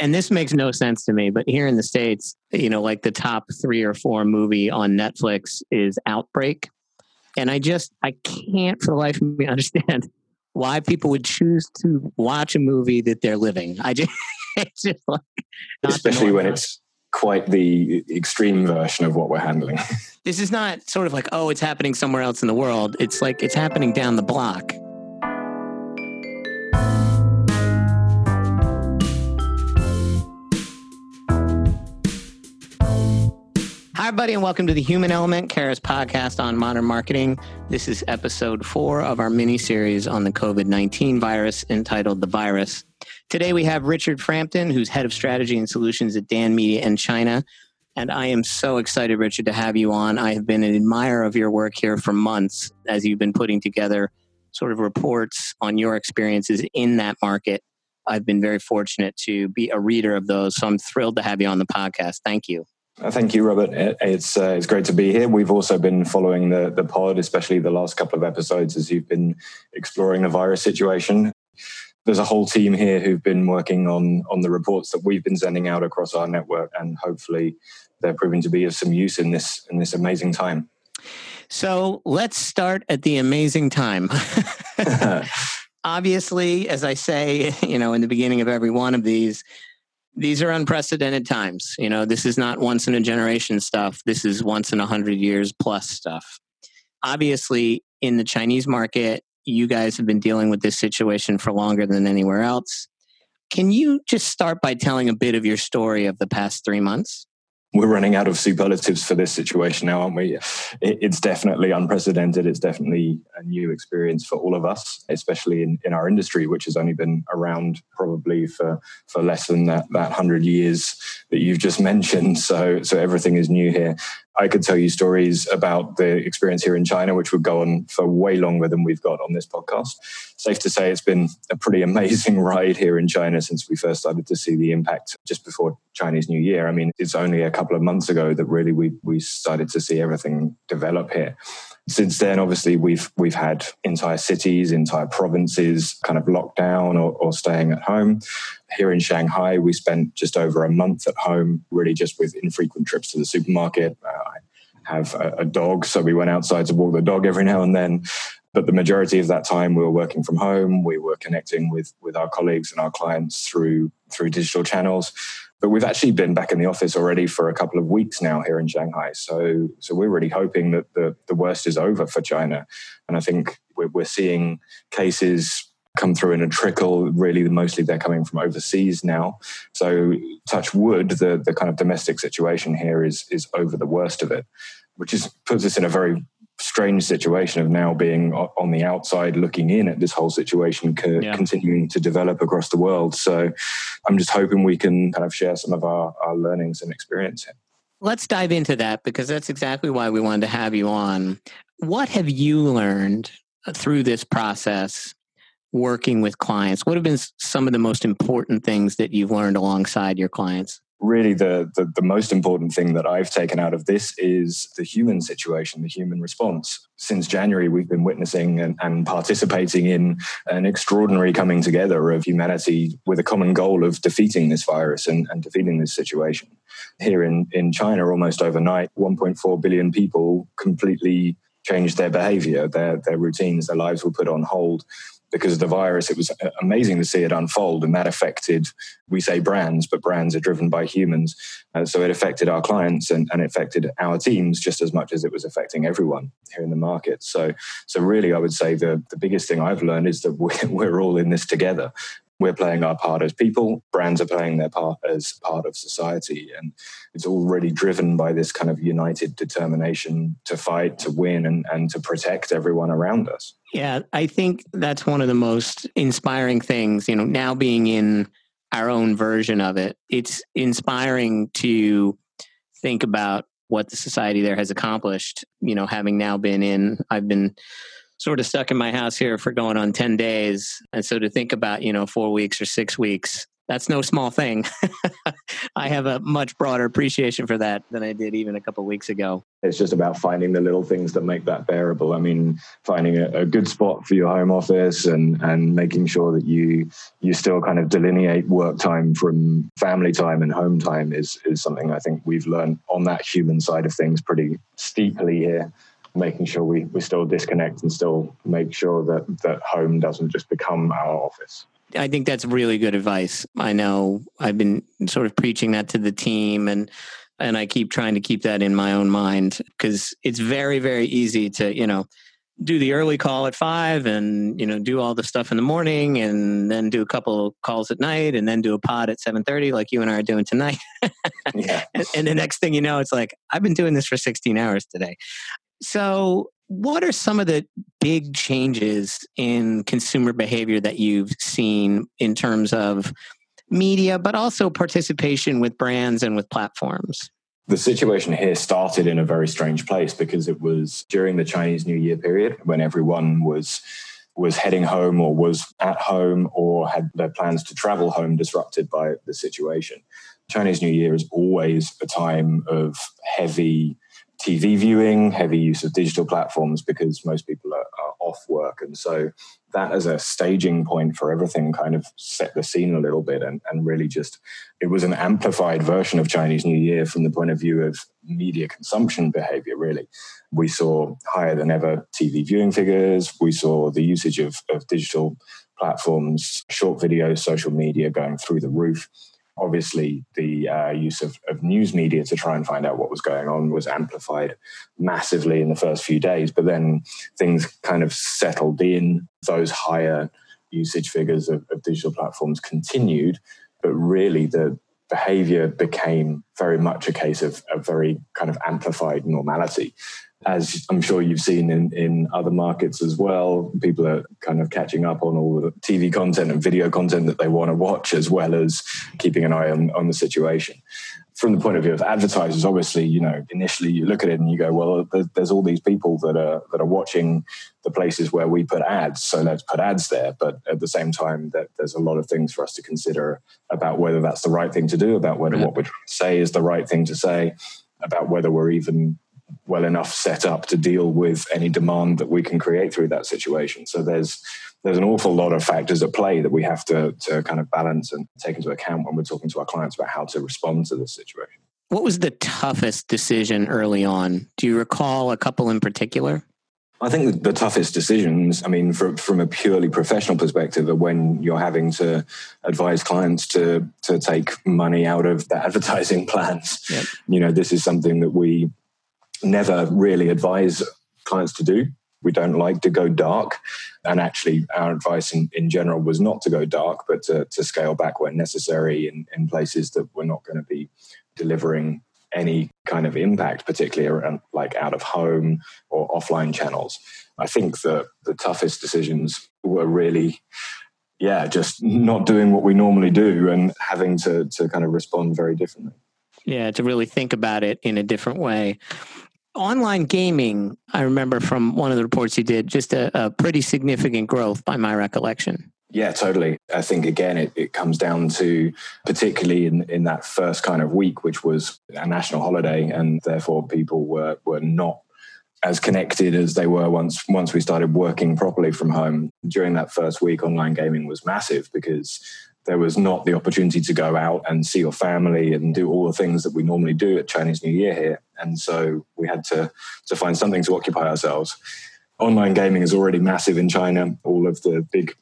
and this makes no sense to me, but here in the States, you know, like the top three or four movie on Netflix is Outbreak. And I just, I can't for the life of me understand why people would choose to watch a movie that they're living. I just, it's just like, especially when it's quite the extreme version of what we're handling. This is not sort of like, oh, it's happening somewhere else in the world. It's like it's happening down the block. Everybody, and welcome to the Human Element Carat's podcast on modern marketing. This is episode four of our mini series on the COVID 19 virus entitled The Virus. Today, we have Richard Frampton, who's head of strategy and solutions at DAN Media in China. And I am so excited, Richard, to have you on. I have been an admirer of your work here for months as you've been putting together sort of reports on your experiences in that market. I've been very fortunate to be a reader of those. So I'm thrilled to have you on the podcast. Thank you. Uh, thank you, Robert. It's uh, it's great to be here. We've also been following the the pod, especially the last couple of episodes, as you've been exploring the virus situation. There's a whole team here who've been working on on the reports that we've been sending out across our network, and hopefully, they're proving to be of some use in this in this amazing time. So let's start at the amazing time. Obviously, as I say, you know, in the beginning of every one of these, these are unprecedented times. You know, this is not once in a generation stuff. This is once in a hundred years plus stuff. Obviously, in the Chinese market, you guys have been dealing with this situation for longer than anywhere else. Can you just start by telling a bit of your story of the past three months? We're running out of superlatives for this situation now, aren't we? It's definitely unprecedented. It's definitely a new experience for all of us, especially in, in our industry, which has only been around probably for, for less than that, that hundred years that you've just mentioned. So, so everything is new here. I could tell you stories about the experience here in China, which would go on for way longer than we've got on this podcast. Safe to say it's been a pretty amazing ride here in China since we first started to see the impact just before Chinese New Year. I mean, it's only a couple of months ago that really we, we started to see everything develop here. Since then, obviously, we've we've had entire cities, entire provinces kind of locked down or, or staying at home. Here in Shanghai, we spent just over a month at home, really just with infrequent trips to the supermarket. Uh, I have a, a dog, so we went outside to walk the dog every now and then. But the majority of that time, we were working from home. We were connecting with with our colleagues and our clients through through digital channels. But we've actually been back in the office already for a couple of weeks now here in Shanghai. So, so we're really hoping that the, the worst is over for China. And I think we're, we're seeing cases come through in a trickle. Really, mostly they're coming from overseas now. So, touch wood, the, the kind of domestic situation here is, is over the worst of it, which is puts us in a very strange situation of now being on the outside looking in at this whole situation co- yeah. continuing to develop across the world. So i'm just hoping we can kind of share some of our, our learnings and experience here. Let's dive into that because that's exactly why we wanted to have you on. What have you learned uh, through this process working with clients? What have been some of the most important things that you've learned alongside your clients really the, the, the most important thing that I've taken out of this is the human situation, the human response. Since January, we've been witnessing and, and, participating in an extraordinary coming together of humanity with a common goal of defeating this virus and, and defeating this situation. Here in, in China, almost overnight, 1.4 billion people completely changed their behavior, their, their routines, their lives were put on hold because of the virus, it was amazing to see it unfold. And that affected, we say brands, but brands are driven by humans. Uh, so it affected our clients and, and it affected our teams just as much as it was affecting everyone here in the market. So, so really, I would say the, the biggest thing I've learned is that we're, we're all in this together we're playing our part as people, brands are playing their part as part of society. And it's all really driven by this kind of united determination to fight, to win, and, and to protect everyone around us. Yeah, I think that's one of the most inspiring things, you know, now being in our own version of it, it's inspiring to think about what the society there has accomplished, you know, having now been in, I've been sort of stuck in my house here for going on 10 days. And so to think about, you know, four weeks or six weeks, that's no small thing. I have a much broader appreciation for that than I did even a couple weeks ago. It's just about finding the little things that make that bearable. I mean, finding a, a, good spot for your home office and and making sure that you you still kind of delineate work time from family time and home time is is something I think we've learned on that human side of things pretty steeply here making sure we, we still disconnect and still make sure that, that home doesn't just become our office. I think that's really good advice. I know I've been sort of preaching that to the team and and I keep trying to keep that in my own mind because it's very very easy to, you know, do the early call at 5 and, you know, do all the stuff in the morning and then do a couple calls at night and then do a pod at 7:30 like you and I are doing tonight. yeah. and, and the next thing you know it's like I've been doing this for 16 hours today. So what are some of the big changes in consumer behavior that you've seen in terms of media, but also participation with brands and with platforms? The situation here started in a very strange place because it was during the Chinese New Year period when everyone was was heading home or was at home or had their plans to travel home disrupted by the situation. Chinese New Year is always a time of heavy TV viewing, heavy use of digital platforms because most people are, are, off work. And so that as a staging point for everything kind of set the scene a little bit and, and really just, it was an amplified version of Chinese New Year from the point of view of media consumption behavior, really. We saw higher than ever TV viewing figures. We saw the usage of, of digital platforms, short videos, social media going through the roof obviously the uh, use of, of, news media to try and find out what was going on was amplified massively in the first few days but then things kind of settled in. Those higher usage figures of, of digital platforms continued but really the behavior became very much a case of a very kind of amplified normality as I'm sure you've seen in, in other markets as well, people are kind of catching up on all the TV content and video content that they want to watch, as well as keeping an eye on, on the situation. From the point of view of advertisers, obviously, you know, initially you look at it and you go, well, there's, all these people that are that are watching the places where we put ads, so let's put ads there. But at the same time, that there's a lot of things for us to consider about whether that's the right thing to do, about whether what we're trying to say is the right thing to say, about whether we're even well enough set up to deal with any demand that we can create through that situation. So there's there's an awful lot of factors at play that we have to to kind of balance and take into account when we're talking to our clients about how to respond to this situation. What was the toughest decision early on? Do you recall a couple in particular? I think the toughest decisions, I mean, from, from a purely professional perspective, are when you're having to advise clients to to take money out of the advertising plans. Yep. You know, this is something that we never really advise clients to do. We don't like to go dark. And actually, our advice in, in general was not to go dark, but to, to scale back when necessary in, in places that we're not going to be delivering any kind of impact, particularly around like out of home or offline channels. I think that the toughest decisions were really, yeah, just not doing what we normally do and having to, to kind of respond very differently. Yeah, to really think about it in a different way online gaming, I remember from one of the reports you did, just a, a, pretty significant growth by my recollection. Yeah, totally. I think again, it, it comes down to particularly in, in that first kind of week, which was a national holiday, and therefore people were were not as connected as they were once once we started working properly from home. During that first week, online gaming was massive because there was not the opportunity to go out and see your family and do all the things that we normally do at Chinese New Year here. And so we had to, to find something to occupy ourselves. Online gaming is already massive in China. All of the big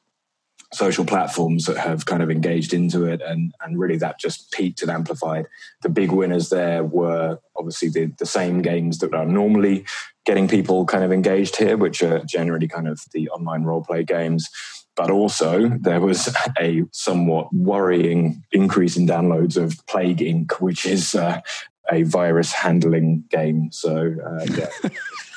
social platforms that have kind of engaged into it and, and really that just peaked and amplified. The big winners there were obviously the, the same games that are normally getting people kind of engaged here, which are generally kind of the online role play games but also, there was a somewhat worrying increase in downloads of Plague Inc., which is uh, a virus handling game. So, uh, yeah.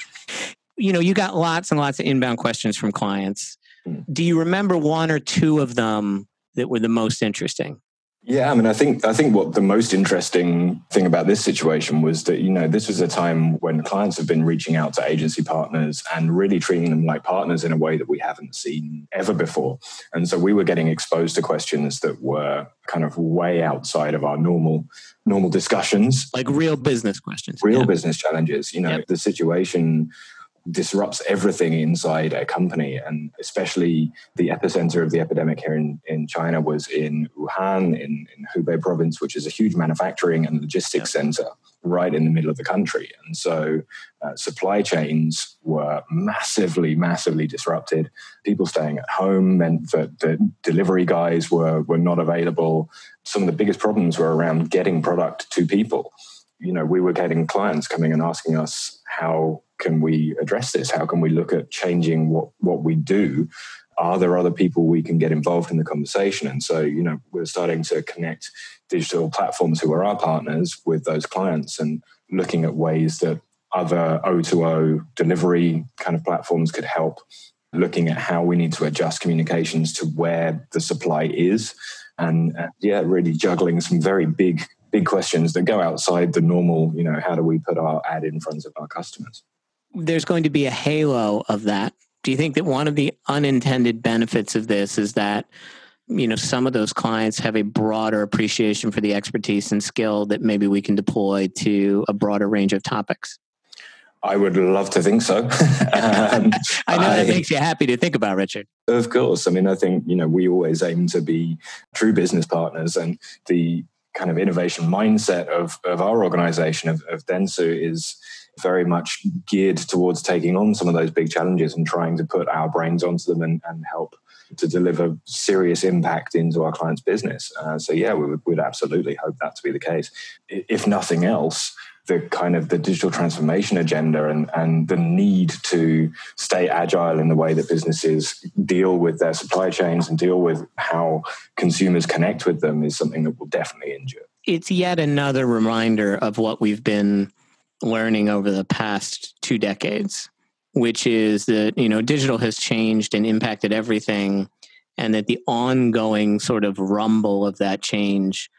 you know, you got lots and lots of inbound questions from clients. Mm. Do you remember one or two of them that were the most interesting? Yeah, I mean, I think I think what the most interesting thing about this situation was that you know this was a time when clients have been reaching out to agency partners and really treating them like partners in a way that we haven't seen ever before, and so we were getting exposed to questions that were kind of way outside of our normal normal discussions, like real business questions, real yeah. business challenges. You know, yep. the situation disrupts everything inside a company. And especially the epicenter of the epidemic here in, in China was in Wuhan, in, in Hubei province, which is a huge manufacturing and logistics center right in the middle of the country. And so uh, supply chains were massively, massively disrupted. People staying at home meant that the delivery guys were, were not available. Some of the biggest problems were around getting product to people. You know, we were getting clients coming and asking us how can we address this? How can we look at changing what, what we do? Are there other people we can get involved in the conversation? And so, you know, we're starting to connect digital platforms who are our partners with those clients and looking at ways that other O2O delivery kind of platforms could help looking at how we need to adjust communications to where the supply is and uh, yeah really juggling some very big big questions that go outside the normal you know how do we put our ad in front of our customers there's going to be a halo of that. Do you think that one of the unintended benefits of this is that you know some of those clients have a broader appreciation for the expertise and skill that maybe we can deploy to a broader range of topics? I would love to think so. um, I know that I, makes you happy to think about, Richard. Of course. I mean, I think, you know, we always aim to be true business partners and the kind of innovation mindset of, of our organization, of, of Dentsu, is very much geared towards taking on some of those big challenges and trying to put our brains onto them and, and help to deliver serious impact into our clients' business. Uh, so yeah, we would, would absolutely hope that to be the case. If nothing else, the kind of the digital transformation agenda and, and the need to stay agile in the way that businesses deal with their supply chains and deal with how consumers connect with them is something that will definitely endure. It's yet another reminder of what we've been learning over the past two decades, which is that, you know, digital has changed and impacted everything, and that the ongoing sort of rumble of that change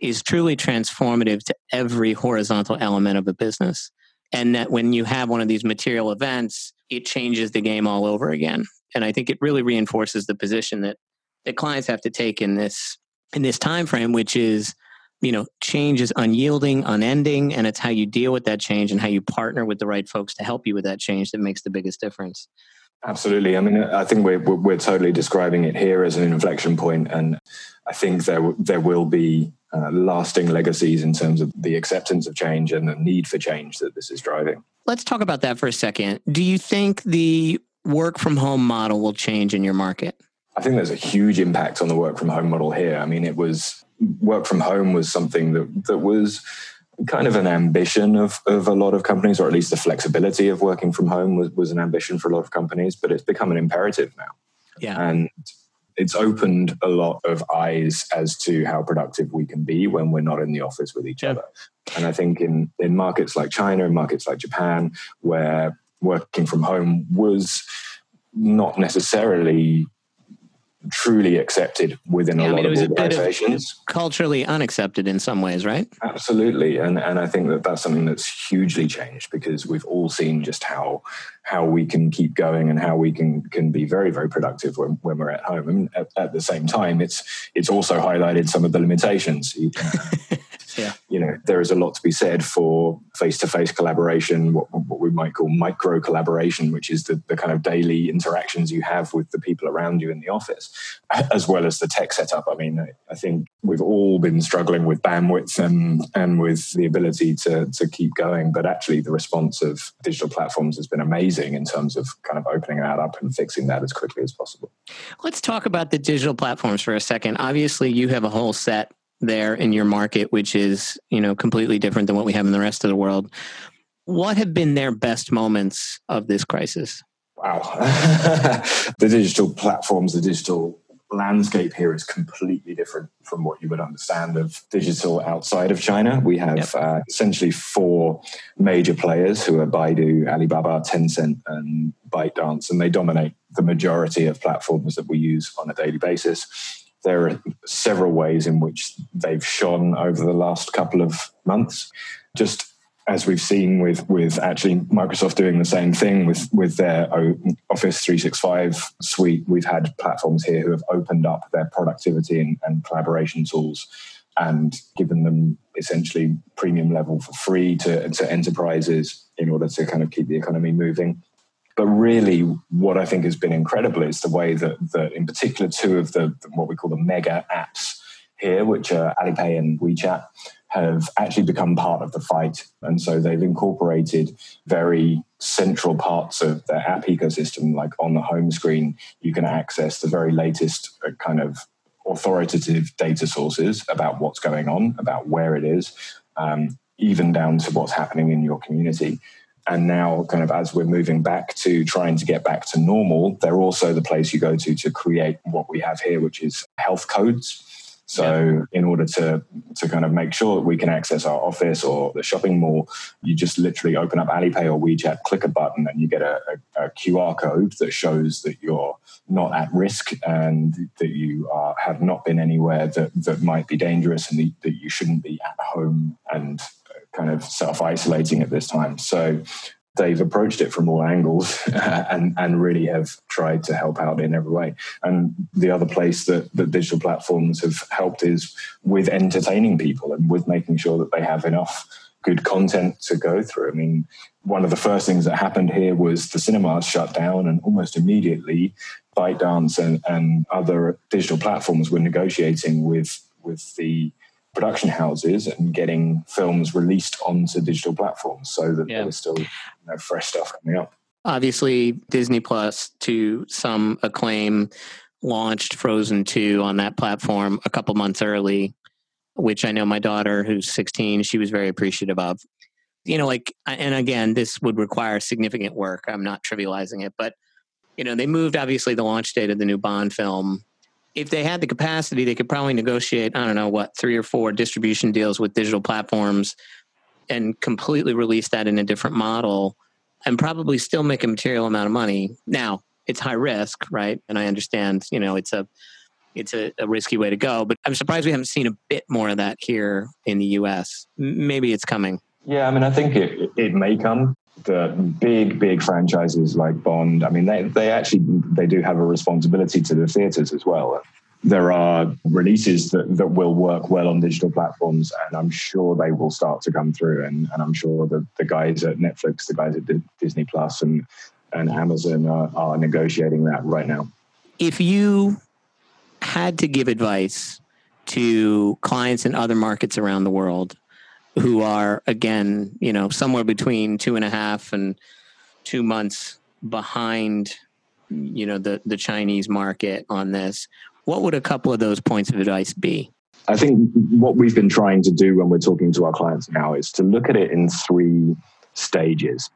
is truly transformative to every horizontal element of a business. And that when you have one of these material events, it changes the game all over again. And I think it really reinforces the position that, that clients have to take in this in this time frame, which is you know change is unyielding unending and it's how you deal with that change and how you partner with the right folks to help you with that change that makes the biggest difference. Absolutely. I mean i think we're, we're totally describing it here as an inflection point and i think there there will be uh, lasting legacies in terms of the acceptance of change and the need for change that this is driving. Let's talk about that for a second. Do you think the work from home model will change in your market? I think there's a huge impact on the work from home model here. I mean, it was work from home was something that that was kind of an ambition of, of a lot of companies, or at least the flexibility of working from home was, was an ambition for a lot of companies, but it's become an imperative now. Yeah. And it's opened a lot of eyes as to how productive we can be when we're not in the office with each yeah. other. And I think in, in markets like China and markets like Japan, where working from home was not necessarily truly accepted within yeah, a lot I mean, of organizations. Of culturally unaccepted in some ways, right? Absolutely. And and I think that that's something that's hugely changed because we've all seen just how how we can keep going and how we can can be very very productive when, when we're at home. And at, at the same time, it's it's also highlighted some of the limitations. yeah. you know, there is a lot to be said for face-to-face collaboration, what, what we might call micro collaboration, which is the, the kind of daily interactions you have with the people around you in the office, as well as the tech setup. I mean, I, think we've all been struggling with bandwidth and and with the ability to to keep going, but actually the response of digital platforms has been amazing in terms of kind of opening that up and fixing that as quickly as possible. Let's talk about the digital platforms for a second. Obviously, you have a whole set there in your market, which is you know completely different than what we have in the rest of the world. What have been their best moments of this crisis? Wow, the digital platforms, the digital landscape here is completely different from what you would understand of digital outside of China. We have yep. uh, essentially four major players who are Baidu, Alibaba, Tencent, and ByteDance, and they dominate the majority of platforms that we use on a daily basis there are several ways in which they've shone over the last couple of months. Just as we've seen with with actually Microsoft doing the same thing with with their Office 365 suite, we've had platforms here who have opened up their productivity and, and collaboration tools and given them essentially premium level for free to, to enterprises in order to kind of keep the economy moving. But really, what I think has been incredible is the way that, that in particular, two of the what we call the mega apps here, which are Alipay and WeChat, have actually become part of the fight. And so they've incorporated very central parts of their app ecosystem, like on the home screen, you can access the very latest uh, kind of authoritative data sources about what's going on, about where it is, um, even down to what's happening in your community. And now, kind of as we're moving back to trying to get back to normal, they're also the place you go to to create what we have here, which is health codes. So, in order to to kind of make sure that we can access our office or the shopping mall, you just literally open up Alipay or WeChat, click a button, and you get a, a, a QR code that shows that you're not at risk and that you are, have not been anywhere that, that might be dangerous and that you shouldn't be at home and uh, kind of self isolating at this time. So they've approached it from all angles and, and really have tried to help out in every way. And the other place that, that digital platforms have helped is with entertaining people and with making sure that they have enough good content to go through. I mean, one of the first things that happened here was the cinemas shut down, and almost immediately, ByteDance and, and other digital platforms were negotiating with with the production houses and getting films released onto digital platforms so that yeah. there's still you know, fresh stuff coming up. Obviously, Disney Plus, to some acclaim, launched Frozen 2 on that platform a couple months early, which I know my daughter, who's 16, she was very appreciative of. You know, like, and again, this would require significant work. I'm not trivializing it, but, you know, they moved obviously the launch date of the new Bond film if they had the capacity, they could probably negotiate, I don't know, what, three or four distribution deals with digital platforms and completely release that in a different model and probably still make a material amount of money. Now, it's high risk, right? And I understand, you know, it's a it's a, a, risky way to go, but I'm surprised we haven't seen a bit more of that here in the US. Maybe it's coming. Yeah, I mean, I think it, it may come the big, big franchises like Bond, I mean, they, they actually they do have a responsibility to the theaters as well. There are releases that, that will work well on digital platforms, and I'm sure they will start to come through. And, and I'm sure the, the guys at Netflix, the guys at Disney Plus, and and Amazon are, are negotiating that right now. If you had to give advice to clients in other markets around the world who are again, you know, somewhere between two and a half and two months behind, you know, the the Chinese market on this. What would a couple of those points of advice be? I think what we've been trying to do when we're talking to our clients now is to look at it in three stages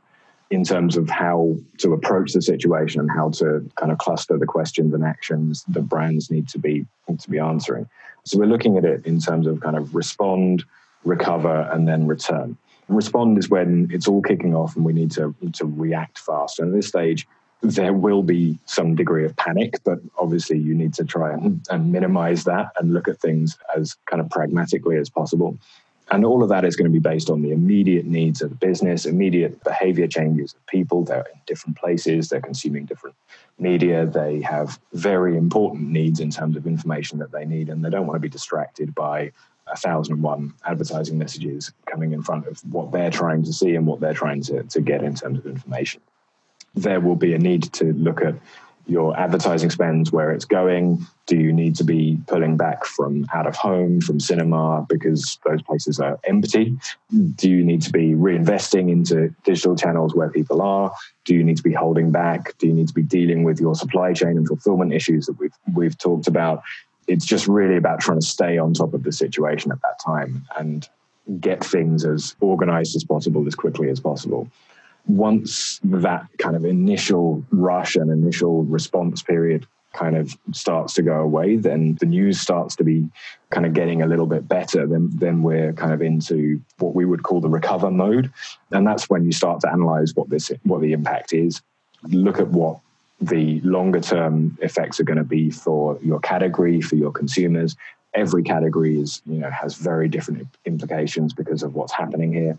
in terms of how to approach the situation and how to kind of cluster the questions and actions the brands need to be need to be answering. So we're looking at it in terms of kind of respond, recover, and then return. Respond is when it's all kicking off and we need to, to react fast. And at this stage, there will be some degree of panic, but obviously you need to try and, and minimize that and look at things as kind of pragmatically as possible. And all of that is going to be based on the immediate needs of the business, immediate behavior changes of people. They're in different places, they're consuming different media, they have very important needs in terms of information that they need, and they don't want to be distracted by a thousand and one advertising messages coming in front of what they're trying to see and what they're trying to, to get in terms of information. There will be a need to look at your advertising spends, where it's going. Do you need to be pulling back from out of home, from cinema, because those places are empty? Do you need to be reinvesting into digital channels where people are? Do you need to be holding back? Do you need to be dealing with your supply chain and fulfillment issues that we've we've talked about? It's just really about trying to stay on top of the situation at that time and get things as organized as possible as quickly as possible. Once that kind of initial rush and initial response period kind of starts to go away, then the news starts to be kind of getting a little bit better. Then, then we're kind of into what we would call the recover mode, and that's when you start to analyze what this what the impact is, look at what the longer term effects are going to be for your category, for your consumers. Every category is, you know, has very different implications because of what's happening here.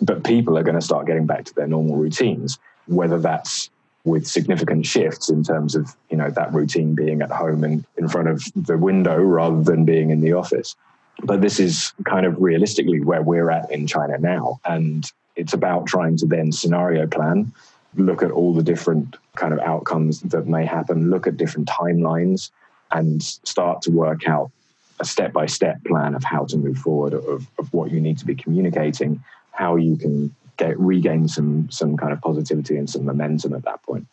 But people are going to start getting back to their normal routines, whether that's with significant shifts in terms of, you know, that routine being at home and in front of the window rather than being in the office. But this is kind of realistically where we're at in China now. And it's about trying to then scenario plan look at all the different kind of outcomes that may happen, look at different timelines, and start to work out a step by step plan of how to move forward, of, of what you need to be communicating, how you can get regain some some kind of positivity and some momentum at that point.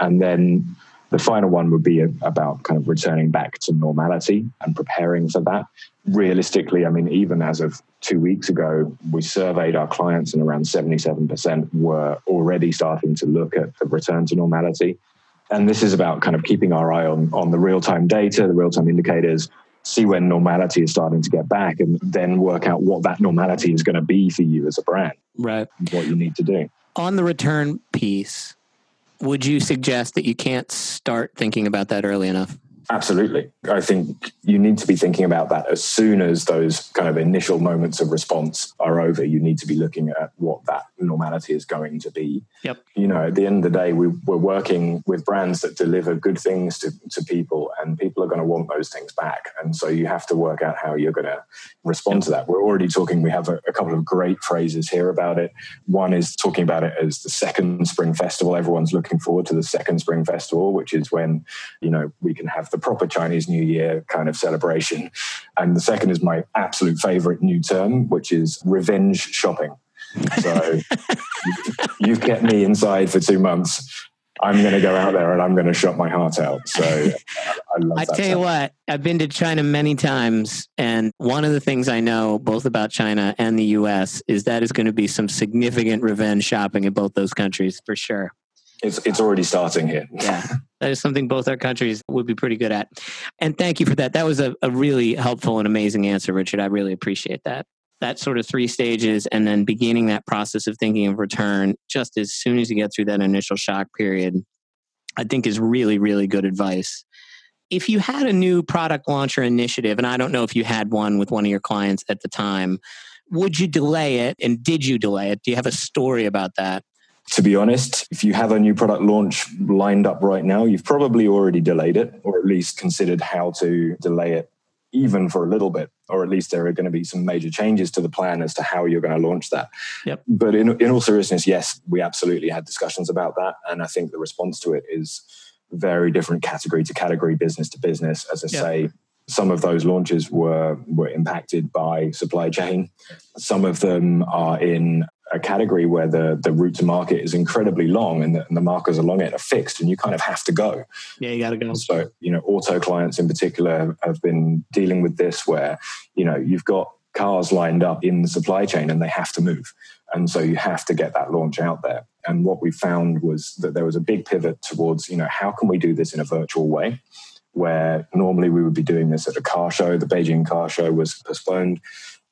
And then the final one would be about kind of returning back to normality and preparing for that. Realistically, I mean, even as of two weeks ago, we surveyed our clients, and around 77% were already starting to look at the return to normality. And this is about kind of keeping our eye on, on the real time data, the real time indicators, see when normality is starting to get back, and then work out what that normality is going to be for you as a brand. Right. What you need to do. On the return piece, would you suggest that you can't start thinking about that early enough? Absolutely. I think you need to be thinking about that as soon as those kind of initial moments of response are over. You need to be looking at what that normality is going to be. Yep. You know, at the end of the day, we, we're working with brands that deliver good things to, to people, and people are going to want those things back. And so you have to work out how you're going to respond yep. to that. We're already talking, we have a, a couple of great phrases here about it. One is talking about it as the second spring festival. Everyone's looking forward to the second spring festival, which is when, you know, we can have the proper Chinese New Year kind of celebration. And the second is my absolute favorite new term, which is revenge shopping. So you've kept me inside for two months. I'm going to go out there and I'm going to shop my heart out. So I love I tell you what, I've been to China many times. And one of the things I know both about China and the US is that is going to be some significant revenge shopping in both those countries for sure. It's, it's already starting here. yeah, that is something both our countries would be pretty good at. And thank you for that. That was a, a really helpful and amazing answer, Richard. I really appreciate that that sort of three stages and then beginning that process of thinking of return just as soon as you get through that initial shock period, I think is really, really good advice. If you had a new product launch or initiative, and I don't know if you had one with one of your clients at the time, would you delay it? And did you delay it? Do you have a story about that? To be honest, if you have a new product launch lined up right now, you've probably already delayed it or at least considered how to delay it even for a little bit, or at least there are going to be some major changes to the plan as to how you're going to launch that. Yep. But in, in all seriousness, yes, we absolutely had discussions about that. And I think the response to it is very different category to category, business to business. As I yep. say, some of those launches were were impacted by supply chain. Some of them are in a category where the, the route to market is incredibly long and the, and the, markers along it are fixed and you kind of have to go. Yeah, you got to go. So, you know, auto clients in particular have been dealing with this where, you know, you've got cars lined up in the supply chain and they have to move. And so you have to get that launch out there. And what we found was that there was a big pivot towards, you know, how can we do this in a virtual way? Where normally we would be doing this at a car show, the Beijing car show was postponed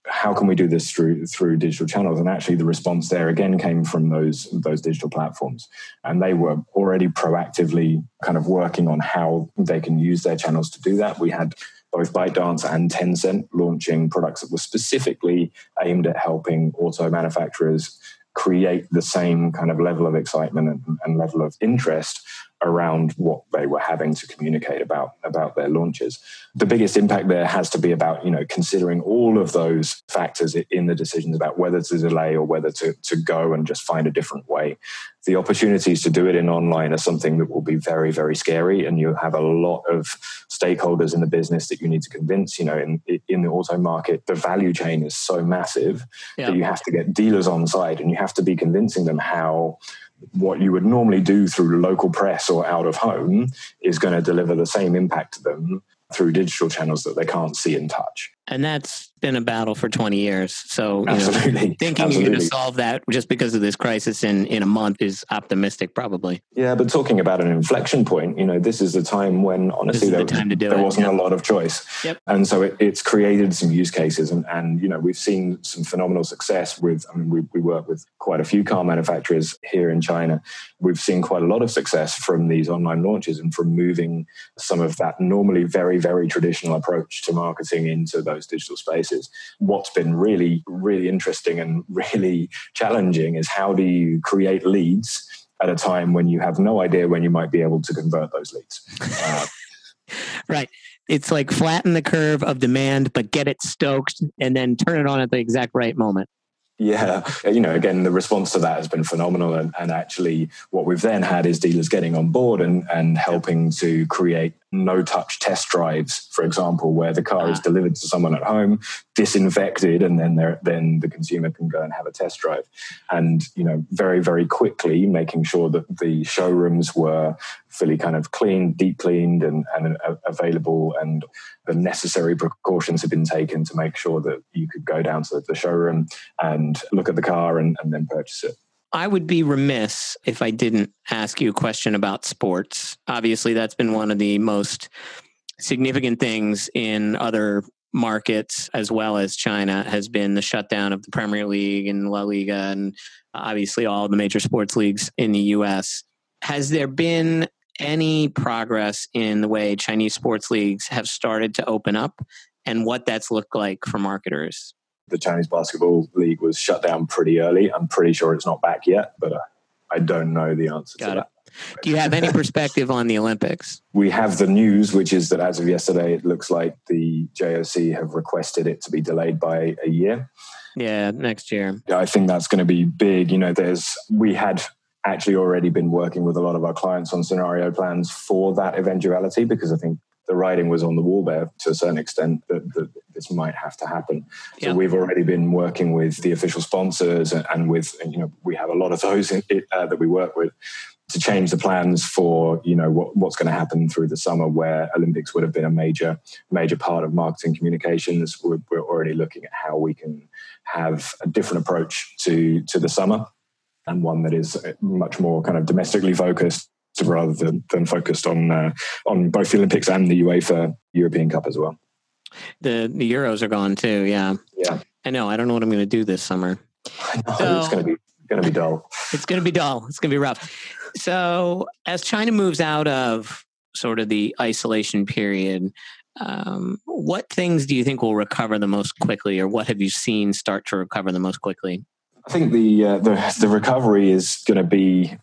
how can we do this through through digital channels? And actually the response there again came from those those digital platforms. And they were already proactively kind of working on how they can use their channels to do that. We had both ByteDance and Tencent launching products that were specifically aimed at helping auto manufacturers create the same kind of level of excitement and, and level of interest around what they were having to communicate about about their launches. The biggest impact there has to be about you know considering all of those factors in the decisions about whether to delay or whether to to go and just find a different way. The opportunities to do it in online are something that will be very very scary, and you have a lot of stakeholders in the business that you need to convince. You know, in in the auto market, the value chain is so massive yeah. that you have to get dealers on side, and you have to be convincing them how what you would normally do through local press or out of home is going to deliver the same impact to them through digital channels that they can't see and touch. And that's been a battle for 20 years. So. Know, thinking Absolutely. you're going to solve that just because of this crisis in, in a month is optimistic, probably. Yeah, but talking about an inflection point, you know, this is the time when honestly there, the there wasn't a lot of choice. Yep. And so it, it's created some use cases. And, and, you know, we've seen some phenomenal success with, I mean, we, we work with quite a few car manufacturers here in China. We've seen quite a lot of success from these online launches and from moving some of that normally very, very traditional approach to marketing into those digital spaces. What's been really, really interesting and really challenging is how do you create leads at a time when you have no idea when you might be able to convert those leads? Uh, right. It's like flatten the curve of demand, but get it stoked and then turn it on at the exact right moment. Yeah, you know, again, the response to that has been phenomenal, and, and actually, what we've then had is dealers getting on board and and helping to create no touch test drives, for example, where the car is ah. delivered to someone at home, disinfected, and then then the consumer can go and have a test drive. And you know, very very quickly making sure that the showrooms were fully kind of cleaned, deep cleaned, and, and available, and the necessary precautions have been taken to make sure that you could go down to the showroom and look at the car and, and then purchase it. I would be remiss if I didn't ask you a question about sports. Obviously, that's been one of the most significant things in other markets as well as China has been the shutdown of the Premier League and La Liga and obviously all the major sports leagues in the US. Has there been any progress in the way Chinese sports leagues have started to open up and what that's looked like for marketers? The Chinese Basketball League was shut down pretty early. I'm pretty sure it's not back yet, but uh, I don't know the answer Got to it. that. Do you have any perspective on the Olympics? We have the news, which is that as of yesterday, it looks like the JOC have requested it to be delayed by a year. Yeah, next year. Yeah, I think that's going to be big. You know, there's we had actually already been working with a lot of our clients on scenario plans for that eventuality because I think the writing was on the wall there to a certain extent that, that this might have to happen. So yeah. we've already been working with the official sponsors and, and with, and, you know, we have a lot of those in, uh, that we work with to change the plans for you know what, what's going to happen through the summer where olympics would have been a major major part of marketing communications we're, we're already looking at how we can have a different approach to to the summer and one that is much more kind of domestically focused rather than, than focused on uh, on both the Olympics and the UEFA European Cup as well. The the Euros are gone too. Yeah. Yeah. I know. I don't know what I'm going to do this summer. I know so, it's going to be going to be dull. It's going to be dull. It's going to be rough. So as China moves out of sort of the isolation period, um, what things do you think will recover the most quickly, or what have you seen start to recover the most quickly? I think the uh, the, the recovery is going to be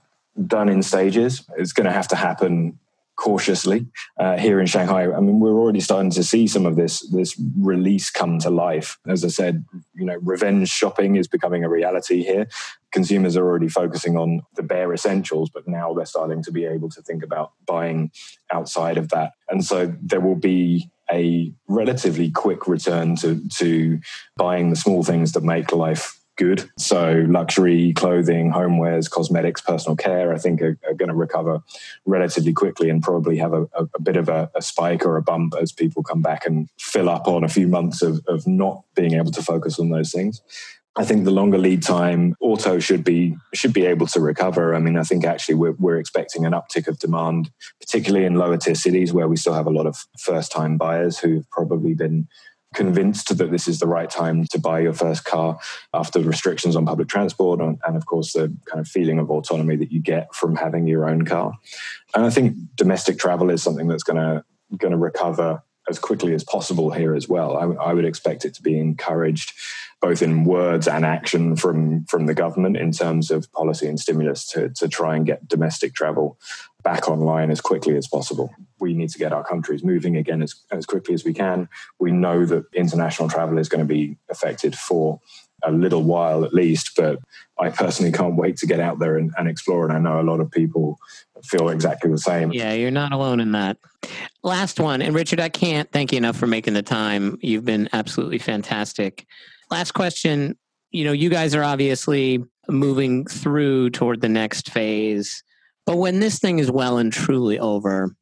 done in stages. It's going to have to happen cautiously uh, here in Shanghai. I mean, we're already starting to see some of this this release come to life. As I said, you know, revenge shopping is becoming a reality here. Consumers are already focusing on the bare essentials, but now they're starting to be able to think about buying outside of that. And so there will be a relatively quick return to to buying the small things that make life good. So luxury, clothing, homewares, cosmetics, personal care, I think are, are going to recover relatively quickly and probably have a, a, a bit of a, a, spike or a bump as people come back and fill up on a few months of, of not being able to focus on those things. I think the longer lead time auto should be should be able to recover. I mean, I think actually we're, we're expecting an uptick of demand, particularly in lower tier cities where we still have a lot of first time buyers who've probably been convinced that this is the right time to buy your first car after restrictions on public transport and, and, of course the kind of feeling of autonomy that you get from having your own car. And i think domestic travel is something that's going to going to recover as quickly as possible here as well. I, I would expect it to be encouraged both in words and action from from the government in terms of policy and stimulus to, to try and get domestic travel back online as quickly as possible. We need to get our countries moving again as, as quickly as we can. We know that international travel is going to be affected for a little while at least, but I personally can't wait to get out there and, and, explore. And I know a lot of people feel exactly the same. Yeah, you're not alone in that. Last one. And Richard, I can't thank you enough for making the time. You've been absolutely fantastic. Last question. You know, you guys are obviously moving through toward the next phase. But when this thing is well and truly over,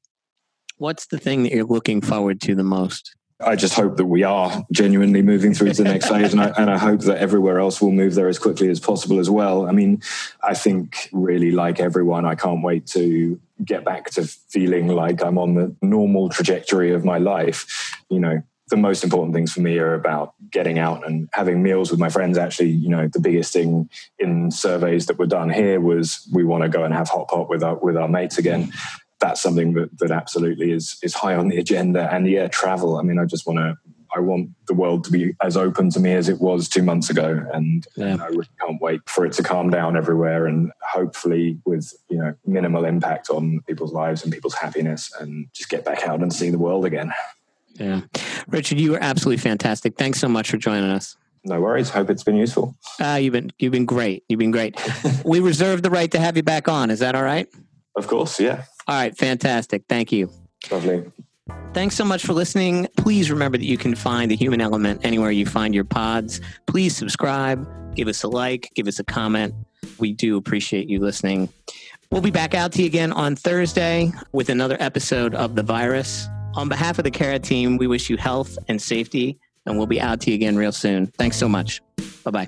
what's the thing that you're looking forward to the most? I just hope that we are genuinely moving through to the next phase, and I, and I hope that everywhere else will move there as quickly as possible as well. I mean, I think really like everyone, I can't wait to get back to feeling like I'm on the normal trajectory of my life. You know, the most important things for me are about getting out and having meals with my friends. Actually, you know, the biggest thing in surveys that were done here was we want to go and have hot pot with our with our mates again that's something that that absolutely is is high on the agenda. And yeah, travel. I mean, I just want to. I want the world to be as open to me as it was two months ago, and yeah. I really can't wait for it to calm down everywhere, and hopefully with you know minimal impact on people's lives and people's happiness, and just get back out and see the world again. Yeah, Richard, you were absolutely fantastic. Thanks so much for joining us. No worries. Hope it's been useful. Uh, you've been you've been great. You've been great. we reserve the right to have you back on. Is that all right? Of course. Yeah. All right, fantastic. Thank you. Lovely. Thanks so much for listening. Please remember that you can find the human element anywhere you find your pods. Please subscribe, give us a like, give us a comment. We do appreciate you listening. We'll be back out to you again on Thursday with another episode of The Virus. On behalf of the Carat team, we wish you health and safety, and we'll be out to you again real soon. Thanks so much. Bye bye.